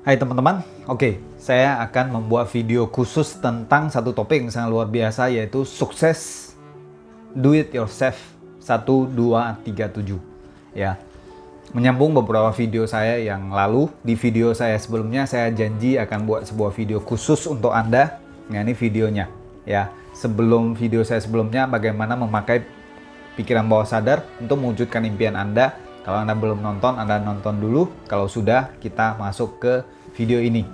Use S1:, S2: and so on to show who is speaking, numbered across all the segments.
S1: Hai teman-teman, oke, saya akan membuat video khusus tentang satu topik yang sangat luar biasa yaitu sukses do it yourself 1 2 3 7. Ya. Menyambung beberapa video saya yang lalu, di video saya sebelumnya saya janji akan buat sebuah video khusus untuk Anda. Nah, ini videonya. Ya, sebelum video saya sebelumnya bagaimana memakai pikiran bawah sadar untuk mewujudkan impian Anda kalau Anda belum nonton, Anda nonton dulu. Kalau sudah, kita masuk ke video ini.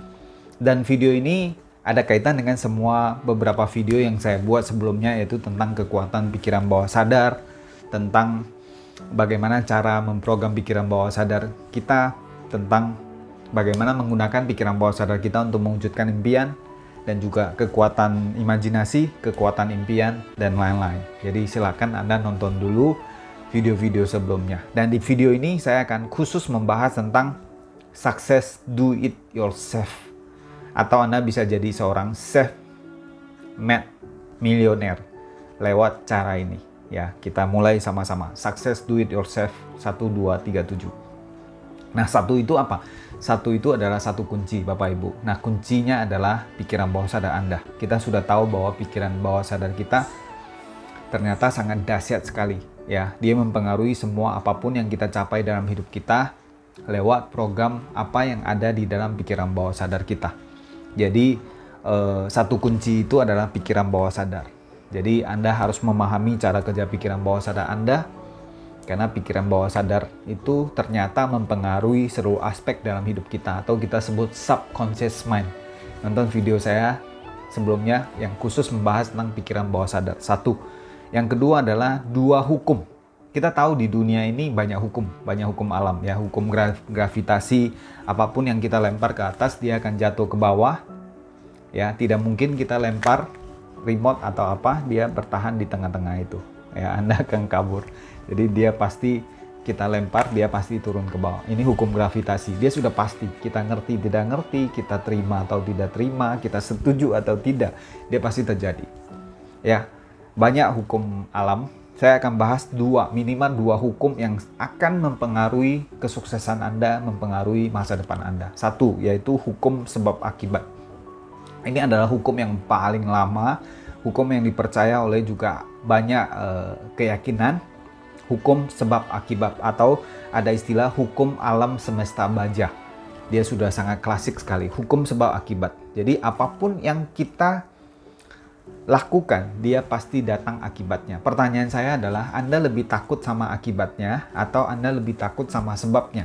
S1: Dan video ini ada kaitan dengan semua beberapa video yang saya buat sebelumnya yaitu tentang kekuatan pikiran bawah sadar, tentang bagaimana cara memprogram pikiran bawah sadar kita, tentang bagaimana menggunakan pikiran bawah sadar kita untuk mewujudkan impian, dan juga kekuatan imajinasi, kekuatan impian, dan lain-lain. Jadi silakan Anda nonton dulu video-video sebelumnya. Dan di video ini saya akan khusus membahas tentang success do it yourself. Atau Anda bisa jadi seorang self made millionaire lewat cara ini. Ya, kita mulai sama-sama. Success do it yourself 1 2 3 7. Nah, satu itu apa? Satu itu adalah satu kunci, Bapak Ibu. Nah, kuncinya adalah pikiran bawah sadar Anda. Kita sudah tahu bahwa pikiran bawah sadar kita ternyata sangat dahsyat sekali ya. Dia mempengaruhi semua apa pun yang kita capai dalam hidup kita lewat program apa yang ada di dalam pikiran bawah sadar kita. Jadi eh, satu kunci itu adalah pikiran bawah sadar. Jadi anda harus memahami cara kerja pikiran bawah sadar anda karena pikiran bawah sadar itu ternyata mempengaruhi seluruh aspek dalam hidup kita atau kita sebut subconscious mind. Nonton video saya sebelumnya yang khusus membahas tentang pikiran bawah sadar. Satu yang kedua adalah dua hukum. Kita tahu di dunia ini banyak hukum, banyak hukum alam ya, hukum gravitasi, apa pun yang kita lempar ke atas dia akan jatuh ke bawah. Ya, tidak mungkin kita lempar remote atau apa dia bertahan di tengah-tengah itu. Ya, Anda akan kabur. Jadi dia pasti kita lempar dia pasti turun ke bawah. Ini hukum gravitasi. Dia sudah pasti. Kita ngerti tidak ngerti, kita terima atau tidak terima, kita setuju atau tidak, dia pasti terjadi. Ya, banyak hukum alam. Saya akan bahas dua, minimal dua hukum yang akan mempengaruhi kesuksesan Anda, mempengaruhi masa depan Anda. Satu, yaitu hukum sebab akibat. Ini adalah hukum yang paling lama, hukum yang dipercaya oleh juga banyak uh, keyakinan, hukum sebab akibat atau ada istilah hukum alam semesta baja. Dia sudah sangat klasik sekali, hukum sebab akibat. Jadi apa pun yang kita lakukan, dia pasti datang akibatnya. Pertanyaan saya adalah, Anda lebih takut sama akibatnya atau Anda lebih takut sama sebabnya?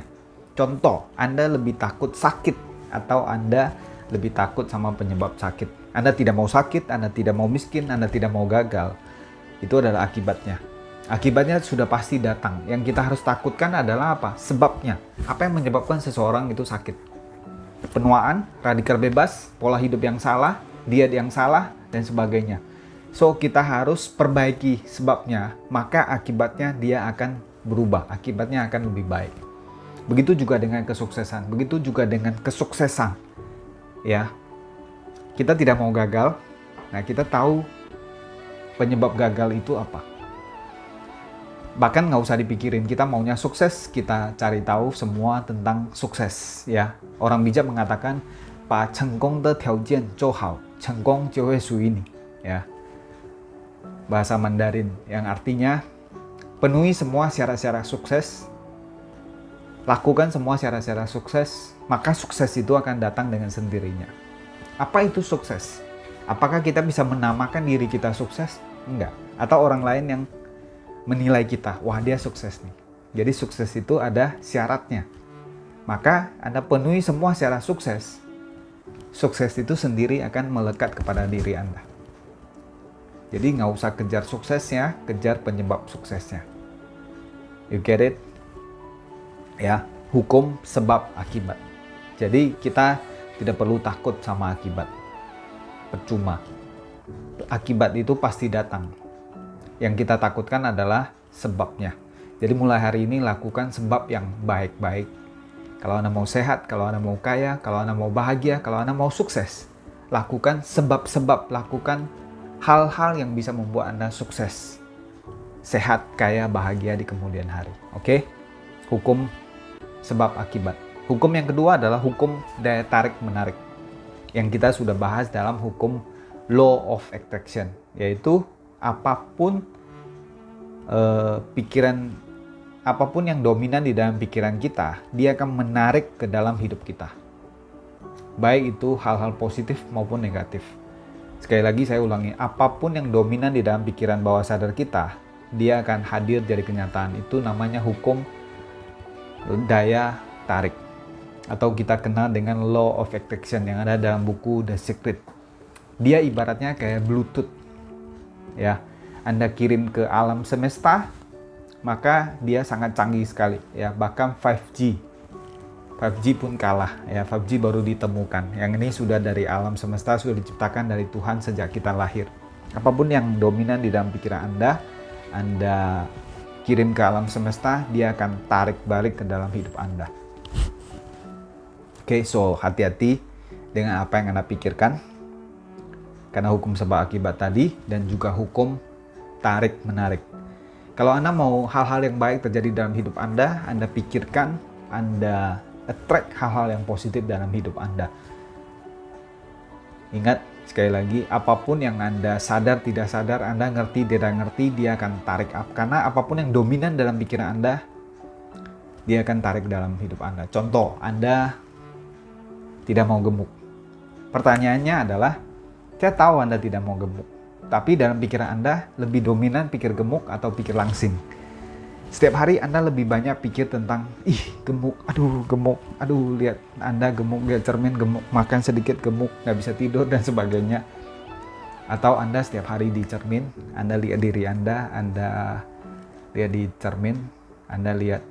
S1: Contoh, Anda lebih takut sakit atau Anda lebih takut sama penyebab sakit. Anda tidak mau sakit, Anda tidak mau miskin, Anda tidak mau gagal. Itu adalah akibatnya. Akibatnya sudah pasti datang. Yang kita harus takutkan adalah apa? Sebabnya. Apa yang menyebabkan seseorang itu sakit? Penuaan, radikal bebas, pola hidup yang salah, diet yang salah, dan sebagainya. So kita harus perbaiki sebabnya, maka akibatnya dia akan berubah, akibatnya akan lebih baik. Begitu juga dengan kesuksesan, begitu juga dengan kesuksesan. Ya. Kita tidak mau gagal. Nah, kita tahu penyebab gagal itu apa. Bahkan nggak usah dipikirin, kita maunya sukses, kita cari tahu semua tentang sukses. Ya, orang bijak mengatakan, 把成功的条件做好，成功就会属于你 ya bahasa Mandarin yang artinya penuhi semua syarat-syarat sukses lakukan semua syarat-syarat sukses maka sukses itu akan datang dengan sendirinya apa itu sukses apakah kita bisa menamakan diri kita sukses enggak atau orang lain yang menilai kita wah dia sukses nih jadi sukses itu ada syaratnya maka Anda penuhi semua syarat sukses sukses itu sendiri akan melekat kepada diri Anda. Jadi nggak usah kejar suksesnya, kejar penyebab suksesnya. You get it? Ya, hukum sebab akibat. Jadi kita tidak perlu takut sama akibat. Percuma. Akibat itu pasti datang. Yang kita takutkan adalah sebabnya. Jadi mulai hari ini lakukan sebab yang baik-baik kalau Anda mau sehat, kalau Anda mau kaya, kalau Anda mau bahagia, kalau Anda mau sukses, lakukan sebab-sebab, lakukan hal-hal yang bisa membuat Anda sukses. Sehat, kaya, bahagia di kemudian hari. Oke? Hukum sebab akibat. Hukum yang kedua adalah hukum daya tarik menarik yang kita sudah bahas dalam hukum law of attraction yaitu apa pun eh, pikiran apa pun yang dominan di dalam pikiran kita dia akan menarik ke dalam hidup kita baik itu hal-hal positif maupun negatif sekali lagi saya ulangi apa pun yang dominan di dalam pikiran bawah sadar kita dia akan hadir jadi kenyataan itu namanya hukum daya tarik atau kita kenal dengan law of attraction yang ada dalam buku The Secret. Dia ibaratnya kayak Bluetooth. Ya. Anda kirim ke alam semesta, maka dia sangat canggih sekali ya, bahkan 5G. 5G pun kalah ya, 5G baru ditemukan. Yang ini sudah dari alam semesta sudah diciptakan dari Tuhan sejak kita lahir. Apa pun yang dominan di dalam pikiran Anda, Anda kirim ke alam semesta, dia akan tarik balik ke dalam hidup Anda. Oke, okay, so hati-hati dengan apa yang Anda pikirkan. Karena hukum sebab akibat tadi dan juga hukum tarik menarik. Kalau Anda mau hal-hal yang baik terjadi dalam hidup Anda, Anda pikirkan, Anda attract hal-hal yang positif dalam hidup Anda. Ingat, sekali lagi, apa pun yang Anda sadar tidak sadar, Anda ngerti tidak ngerti, dia akan tarik up. Karena apa pun yang dominan dalam pikiran Anda, dia akan tarik dalam hidup Anda. Contoh, Anda tidak mau gemuk. Pertanyaannya adalah, saya tahu Anda tidak mau gemuk, tapi dalam pikiran Anda lebih dominan pikir gemuk atau pikir langsing. Setiap hari Anda lebih banyak pikir tentang, ih gemuk, aduh gemuk, aduh lihat Anda gemuk, lihat cermin gemuk, makan sedikit gemuk, nggak bisa tidur dan sebagainya. Atau Anda setiap hari di cermin, Anda lihat diri Anda, Anda lihat di cermin, Anda lihat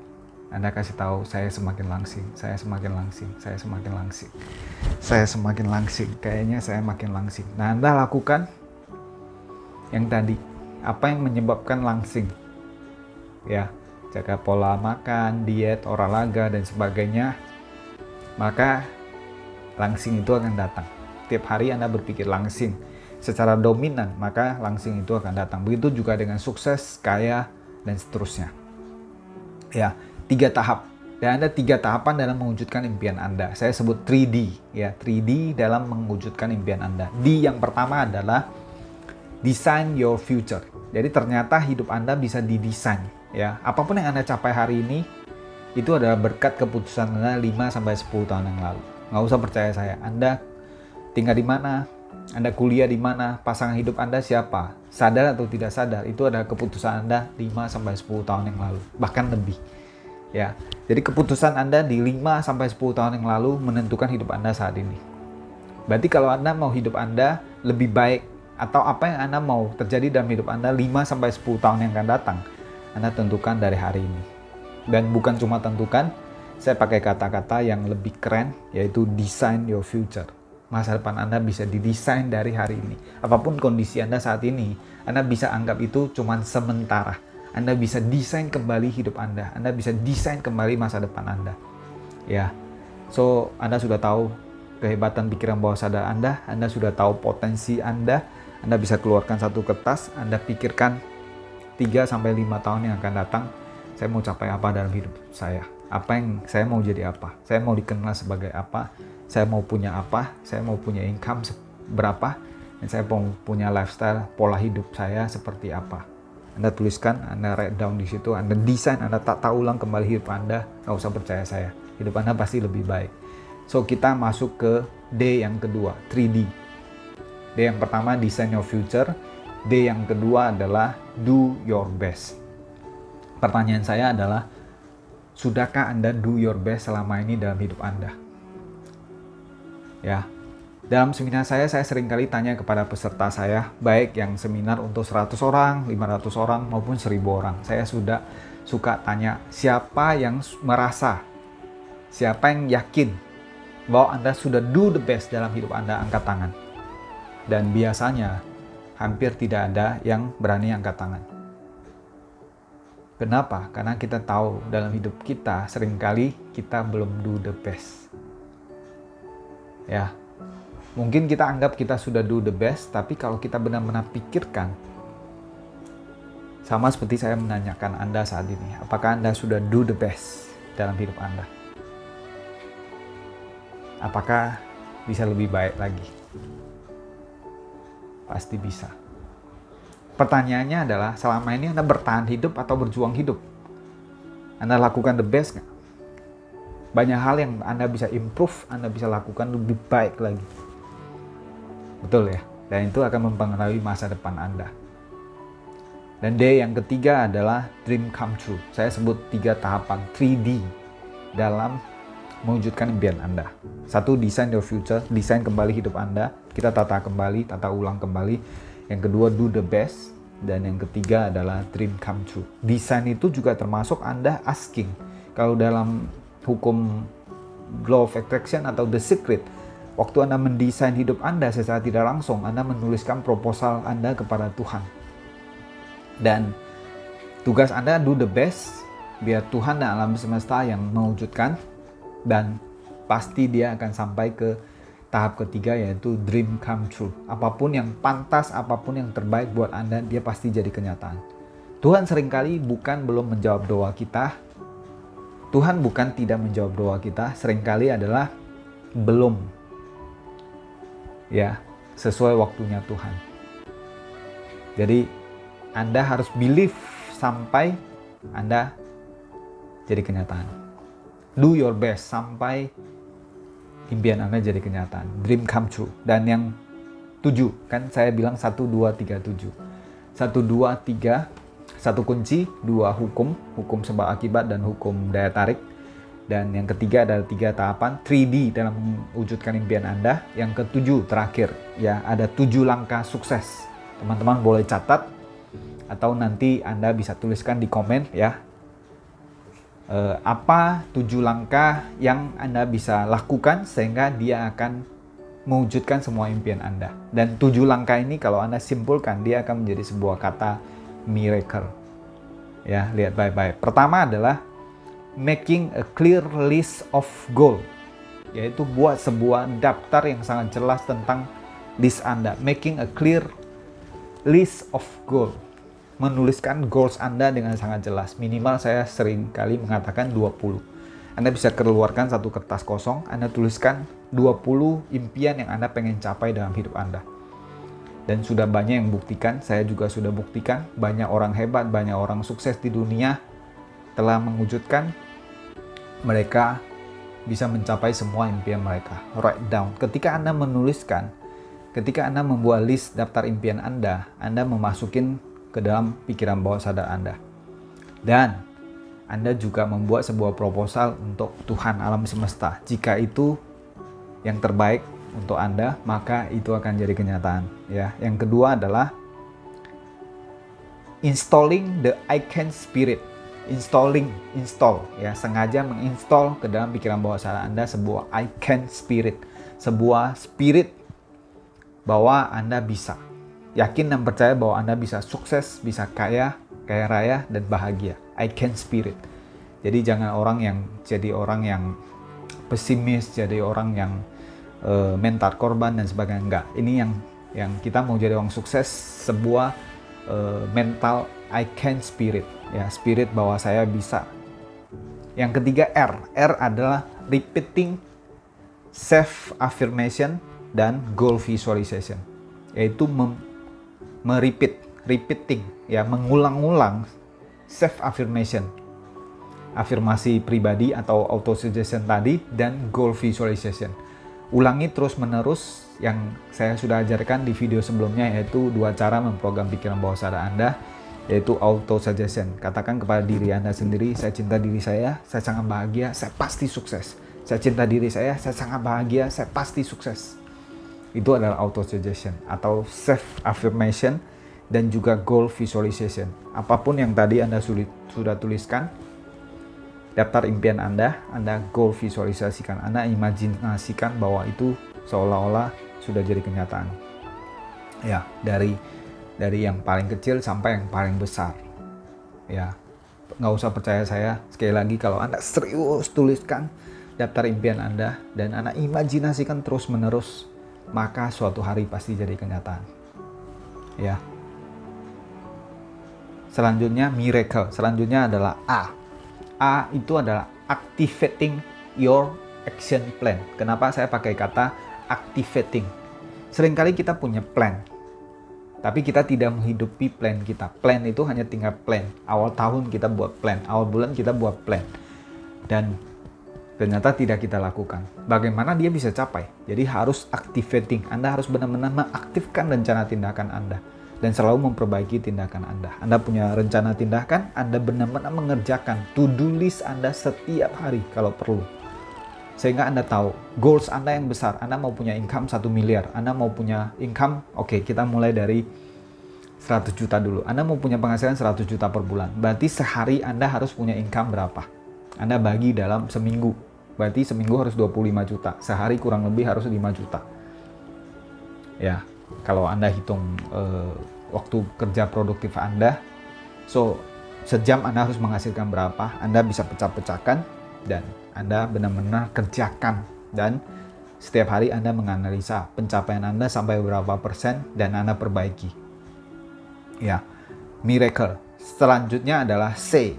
S1: anda kasih tahu saya semakin langsing, saya semakin langsing, saya semakin langsing, saya semakin langsing. Kayaknya saya makin langsing. Nah, Anda lakukan yang tadi. Apa yang menyebabkan langsing? Ya, jaga pola makan, diet, olahraga dan sebagainya. Maka langsing itu akan datang. Tiap hari Anda berpikir langsing secara dominan, maka langsing itu akan datang. Begitu juga dengan sukses, kaya, dan seterusnya. Ya, tiga tahap dan ada tiga tahapan dalam mewujudkan impian Anda. Saya sebut 3D ya, 3D dalam mewujudkan impian Anda. D yang pertama adalah design your future. Jadi ternyata hidup Anda bisa didesain ya. Apa pun yang Anda capai hari ini itu adalah berkat keputusan Anda 5 sampai 10 tahun yang lalu. Nggak usah percaya saya. Anda tinggal di mana, Anda kuliah di mana, pasangan hidup Anda siapa, sadar atau tidak sadar, itu adalah keputusan Anda 5 sampai 10 tahun yang lalu, bahkan lebih ya. Jadi keputusan Anda di 5 sampai 10 tahun yang lalu menentukan hidup Anda saat ini. Berarti kalau Anda mau hidup Anda lebih baik atau apa yang Anda mau terjadi dalam hidup Anda 5 sampai 10 tahun yang akan datang, Anda tentukan dari hari ini. Dan bukan cuma tentukan, saya pakai kata-kata yang lebih keren yaitu design your future. Masa depan Anda bisa didesain dari hari ini. Apa pun kondisi Anda saat ini, Anda bisa anggap itu cuma sementara anda bisa desain kembali hidup Anda. Anda bisa desain kembali masa depan Anda. Ya. So, Anda sudah tahu kehebatan pikiran bawah sadar Anda, Anda sudah tahu potensi Anda. Anda bisa keluarkan satu kertas, Anda pikirkan 3 sampai 5 tahun yang akan datang, saya mau capai apa dalam hidup saya? Apa yang saya mau jadi apa? Saya mau dikenal sebagai apa? Saya mau punya apa? Saya mau punya income berapa? Dan saya mau punya lifestyle, pola hidup saya seperti apa? Anda tuliskan, Anda write down di situ, Anda desain, Anda tata ulang kembali hidup Anda, nggak usah percaya saya. Hidup Anda pasti lebih baik. So, kita masuk ke D yang kedua, 3D. D yang pertama, design your future. D yang kedua adalah do your best. Pertanyaan saya adalah, sudahkah Anda do your best selama ini dalam hidup Anda? Ya, dalam seminar saya, saya sering kali tanya kepada peserta saya, baik yang seminar untuk 100 orang, 500 orang, maupun 1000 orang. Saya sudah suka tanya, siapa yang merasa, siapa yang yakin bahwa Anda sudah do the best dalam hidup Anda, angkat tangan. Dan biasanya, hampir tidak ada yang berani angkat tangan. Kenapa? Karena kita tahu dalam hidup kita sering kali kita belum do the best. Ya, Mungkin kita anggap kita sudah do the best, tapi kalau kita benar-benar pikirkan, sama seperti saya menanyakan Anda saat ini, apakah Anda sudah do the best dalam hidup Anda? apakah bisa lebih baik lagi? Pasti bisa. Pertanyaannya adalah selama ini Anda bertahan hidup atau berjuang hidup? Anda lakukan the best nggak? Banyak hal yang Anda bisa improve, Anda bisa lakukan lebih baik lagi. Betul ya? Dan itu akan mempengaruhi masa depan Anda. Dan D yang ketiga adalah dream come true. Saya sebut tiga tahapan 3D dalam mewujudkan impian Anda. Satu, design your future, desain kembali hidup Anda. Kita tata kembali, tata ulang kembali. Yang kedua, do the best. Dan yang ketiga adalah dream come true. Desain itu juga termasuk Anda asking. Kalau dalam hukum law of attraction atau the secret, waktu Anda mendesain hidup Anda secara tidak langsung, Anda menuliskan proposal Anda kepada Tuhan. Dan tugas Anda do the best, biar Tuhan dan alam semesta yang mewujudkan dan pasti dia akan sampai ke tahap ketiga yaitu dream come true. Apa pun yang pantas, apa pun yang terbaik buat Anda, dia pasti jadi kenyataan. Tuhan sering kali bukan belum menjawab doa kita. Tuhan bukan tidak menjawab doa kita, sering kali adalah belum ya sesuai waktunya Tuhan. Jadi Anda harus believe sampai Anda jadi kenyataan do your best sampai impian Anda jadi kenyataan. Dream come true. Dan yang tujuh, kan saya bilang satu, dua, tiga, tujuh. Satu, dua, tiga, satu kunci, dua hukum, hukum sebab akibat dan hukum daya tarik. Dan yang ketiga adalah tiga tahapan 3D dalam mewujudkan impian Anda. Yang ketujuh terakhir, ya ada tujuh langkah sukses. Teman-teman boleh catat atau nanti Anda bisa tuliskan di komen ya eh, apa tujuh langkah yang Anda bisa lakukan sehingga dia akan mewujudkan semua impian Anda. Dan tujuh langkah ini kalau Anda simpulkan dia akan menjadi sebuah kata miracle. Ya, lihat baik-baik. Pertama adalah making a clear list of goal. Yaitu buat sebuah daftar yang sangat jelas tentang list Anda. Making a clear list of goal menuliskan goals Anda dengan sangat jelas. Minimal saya sering kali mengatakan 20. Anda bisa keluarkan satu kertas kosong, Anda tuliskan 20 impian yang Anda pengen capai dalam hidup Anda. Dan sudah banyak yang buktikan, saya juga sudah buktikan, banyak orang hebat, banyak orang sukses di dunia telah mewujudkan mereka bisa mencapai semua impian mereka. Write down. Ketika Anda menuliskan, ketika Anda membuat list daftar impian Anda, Anda memasukin ke dalam pikiran bawah sadar Anda. Dan Anda juga membuat sebuah proposal untuk Tuhan alam semesta. Jika itu yang terbaik untuk Anda, maka itu akan jadi kenyataan. Ya, yang kedua adalah installing the I can spirit. Installing, install ya, sengaja menginstall ke dalam pikiran bawah sadar Anda sebuah I can spirit, sebuah spirit bahwa Anda bisa Yakin dan percaya bahwa Anda bisa sukses, bisa kaya, kaya raya, dan bahagia. I can spirit. Jadi jangan orang yang jadi orang yang pesimis, jadi orang yang uh, mental korban dan sebagainya. Enggak. Ini yang yang kita mau jadi orang sukses sebuah uh, mental I can spirit. Ya, spirit bahwa saya bisa. Yang ketiga R. R adalah repeating self affirmation dan goal visualization. Yaitu merepeat, repeating, ya mengulang-ulang self affirmation, afirmasi pribadi atau auto suggestion tadi dan goal visualization. Ulangi terus menerus yang saya sudah ajarkan di video sebelumnya yaitu dua cara memprogram pikiran bawah sadar Anda yaitu auto suggestion. Katakan kepada diri Anda sendiri, saya cinta diri saya, saya sangat bahagia, saya pasti sukses. Saya cinta diri saya, saya sangat bahagia, saya pasti sukses itu adalah auto suggestion atau self affirmation dan juga goal visualization. Apa pun yang tadi Anda sulit, sudah tuliskan, daftar impian Anda, Anda goal visualisasikan, Anda imajinasikan bahwa itu seolah-olah sudah jadi kenyataan. Ya, dari dari yang paling kecil sampai yang paling besar. Ya, nggak usah percaya saya. Sekali lagi, kalau Anda serius tuliskan daftar impian Anda dan Anda imajinasikan terus-menerus maka suatu hari pasti jadi kenyataan. Ya. Selanjutnya miracle. Selanjutnya adalah A. A itu adalah activating your action plan. Kenapa saya pakai kata activating? Seringkali kita punya plan, tapi kita tidak menghidupi plan kita. Plan itu hanya tinggal plan. Awal tahun kita buat plan, awal bulan kita buat plan. Dan ternyata tidak kita lakukan. Bagaimana dia bisa capai? Jadi harus activating. Anda harus benar-benar mengaktifkan rencana tindakan Anda dan selalu memperbaiki tindakan Anda. Anda punya rencana tindakan, Anda benar-benar mengerjakan to-do list Anda setiap hari kalau perlu. Sehingga Anda tahu goals Anda yang besar. Anda mau punya income 1 miliar, Anda mau punya income, oke okay, kita mulai dari 100 juta dulu. Anda mau punya penghasilan 100 juta per bulan. Berarti sehari Anda harus punya income berapa? Anda bagi dalam seminggu. Berarti seminggu harus 25 juta. Sehari kurang lebih harus 5 juta. Ya, kalau Anda hitung uh, waktu kerja produktif Anda, so sejam Anda harus menghasilkan berapa, Anda bisa pecah-pecahkan dan Anda benar-benar kerjakan dan setiap hari Anda menganalisa pencapaian Anda sampai berapa persen dan Anda perbaiki. Ya, miracle. Selanjutnya adalah say,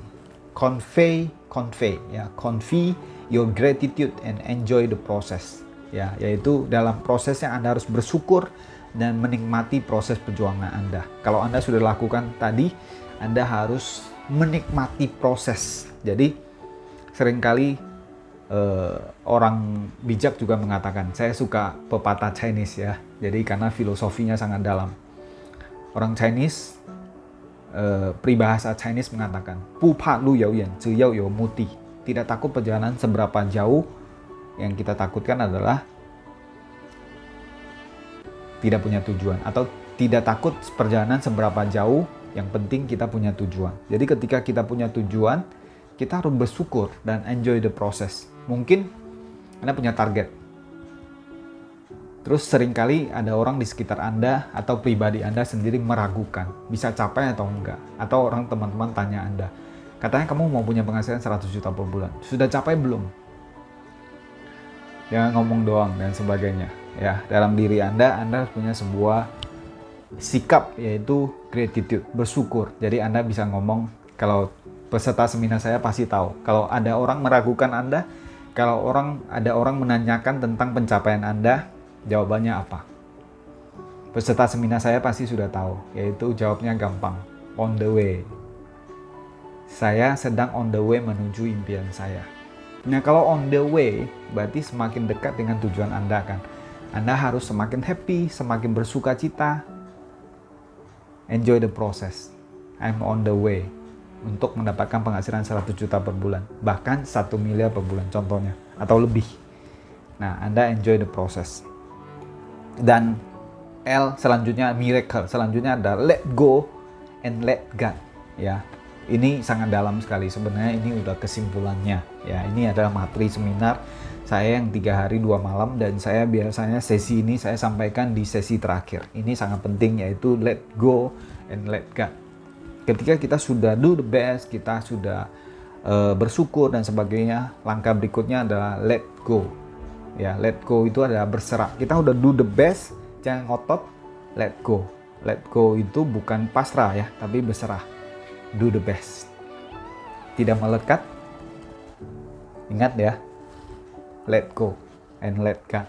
S1: convey, convey, ya, convey your gratitude and enjoy the process. Ya, yaitu dalam prosesnya Anda harus bersyukur dan menikmati proses perjuangan Anda. Kalau Anda sudah lakukan tadi, Anda harus menikmati proses. Jadi sering kali eh, orang bijak juga mengatakan, saya suka pepatah Chinese ya. Jadi karena filosofinya sangat dalam. Orang Chinese eh, peribahasa Chinese mengatakan, "Pu pa lu yao yan, yao yo muti." Tidak takut perjalanan seberapa jauh, yang kita takutkan adalah tidak punya tujuan atau tidak takut perjalanan seberapa jauh. Yang penting kita punya tujuan. Jadi ketika kita punya tujuan kita harus bersyukur dan enjoy the process. Mungkin anda punya target. Terus sering kali ada orang di sekitar anda atau pribadi anda sendiri meragukan bisa capai atau enggak. Atau orang teman-teman tanya anda katanya kamu mau punya penghasilan 100 juta per bulan. Sudah capai belum? Jangan ngomong doang dan sebagainya. Ya dalam diri Anda Anda harus punya sebuah sikap yaitu gratitude bersyukur. Jadi Anda bisa ngomong kalau peserta seminar saya pasti tahu. Kalau ada orang meragukan Anda kalau orang ada orang menanyakan tentang pencapaian Anda jawabannya apa? Peserta seminar saya pasti sudah tahu yaitu jawabnya gampang. On the way saya sedang on the way menuju impian saya Nah, kalau on the way, berarti semakin dekat dengan tujuan Anda kan. Anda harus semakin happy, semakin bersuka cita. Enjoy the process. I'm on the way untuk mendapatkan penghasilan 100 juta per bulan, bahkan 1 miliar per bulan contohnya atau lebih. Nah, Anda enjoy the process. Dan L selanjutnya miracle, selanjutnya ada let go and let God, ya. Ini sangat dalam sekali sebenarnya ini udah kesimpulannya ya. Ini adalah materi seminar saya yang tiga hari dua malam dan saya biasanya sesi ini saya sampaikan di sesi terakhir. Ini sangat penting yaitu let go and let God. Ketika kita sudah do the best, kita sudah uh, bersyukur dan sebagainya, langkah berikutnya adalah let go. Ya, let go itu adalah berserah. Kita udah do the best, jangan ngotot, let go. Let go itu bukan pasrah ya, tapi berserah. Do the best. Tidak melekat. Ingat ya, let go and let God.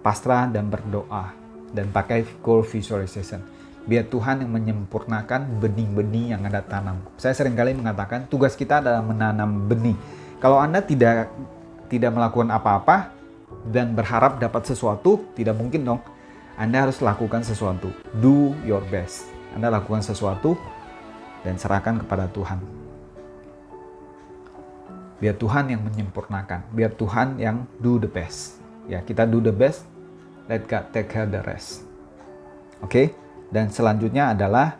S1: Pasrah dan berdoa dan pakai goal visualization. Biar Tuhan yang menyempurnakan benih-benih yang Anda tanam. Saya sering kali mengatakan tugas kita adalah menanam benih. Kalau Anda tidak tidak melakukan apa-apa dan berharap dapat sesuatu, tidak mungkin dong. Anda harus lakukan sesuatu. Do your best. Anda lakukan sesuatu dan serahkan kepada Tuhan. Biar Tuhan yang menyempurnakan, biar Tuhan yang do the best. Ya, kita do the best, let God take care the rest. Oke? Okay? Dan selanjutnya adalah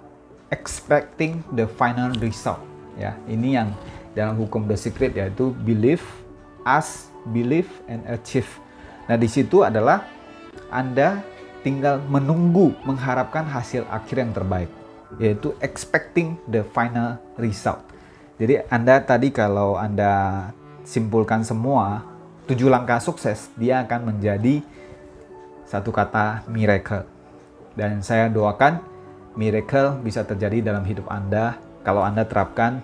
S1: expecting the final result. Ya, ini yang dalam hukum the secret yaitu believe, ask, believe and achieve. Nah, di situ adalah Anda tinggal menunggu mengharapkan hasil akhir yang terbaik, yaitu expecting the final result. Jadi Anda tadi kalau Anda simpulkan semua tujuh langkah sukses, dia akan menjadi satu kata miracle. Dan saya doakan miracle bisa terjadi dalam hidup Anda kalau Anda terapkan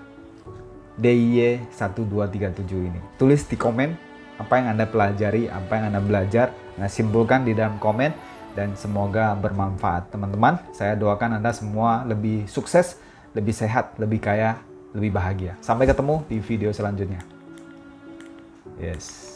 S1: DIY 1237 ini. Tulis di komen Apa yang Anda pelajari, apa yang Anda belajar, Anda simpulkan di dalam komen dan semoga bermanfaat. Teman-teman, saya doakan Anda semua lebih sukses, lebih sehat, lebih kaya, lebih bahagia. Sampai ketemu di video selanjutnya. Yes.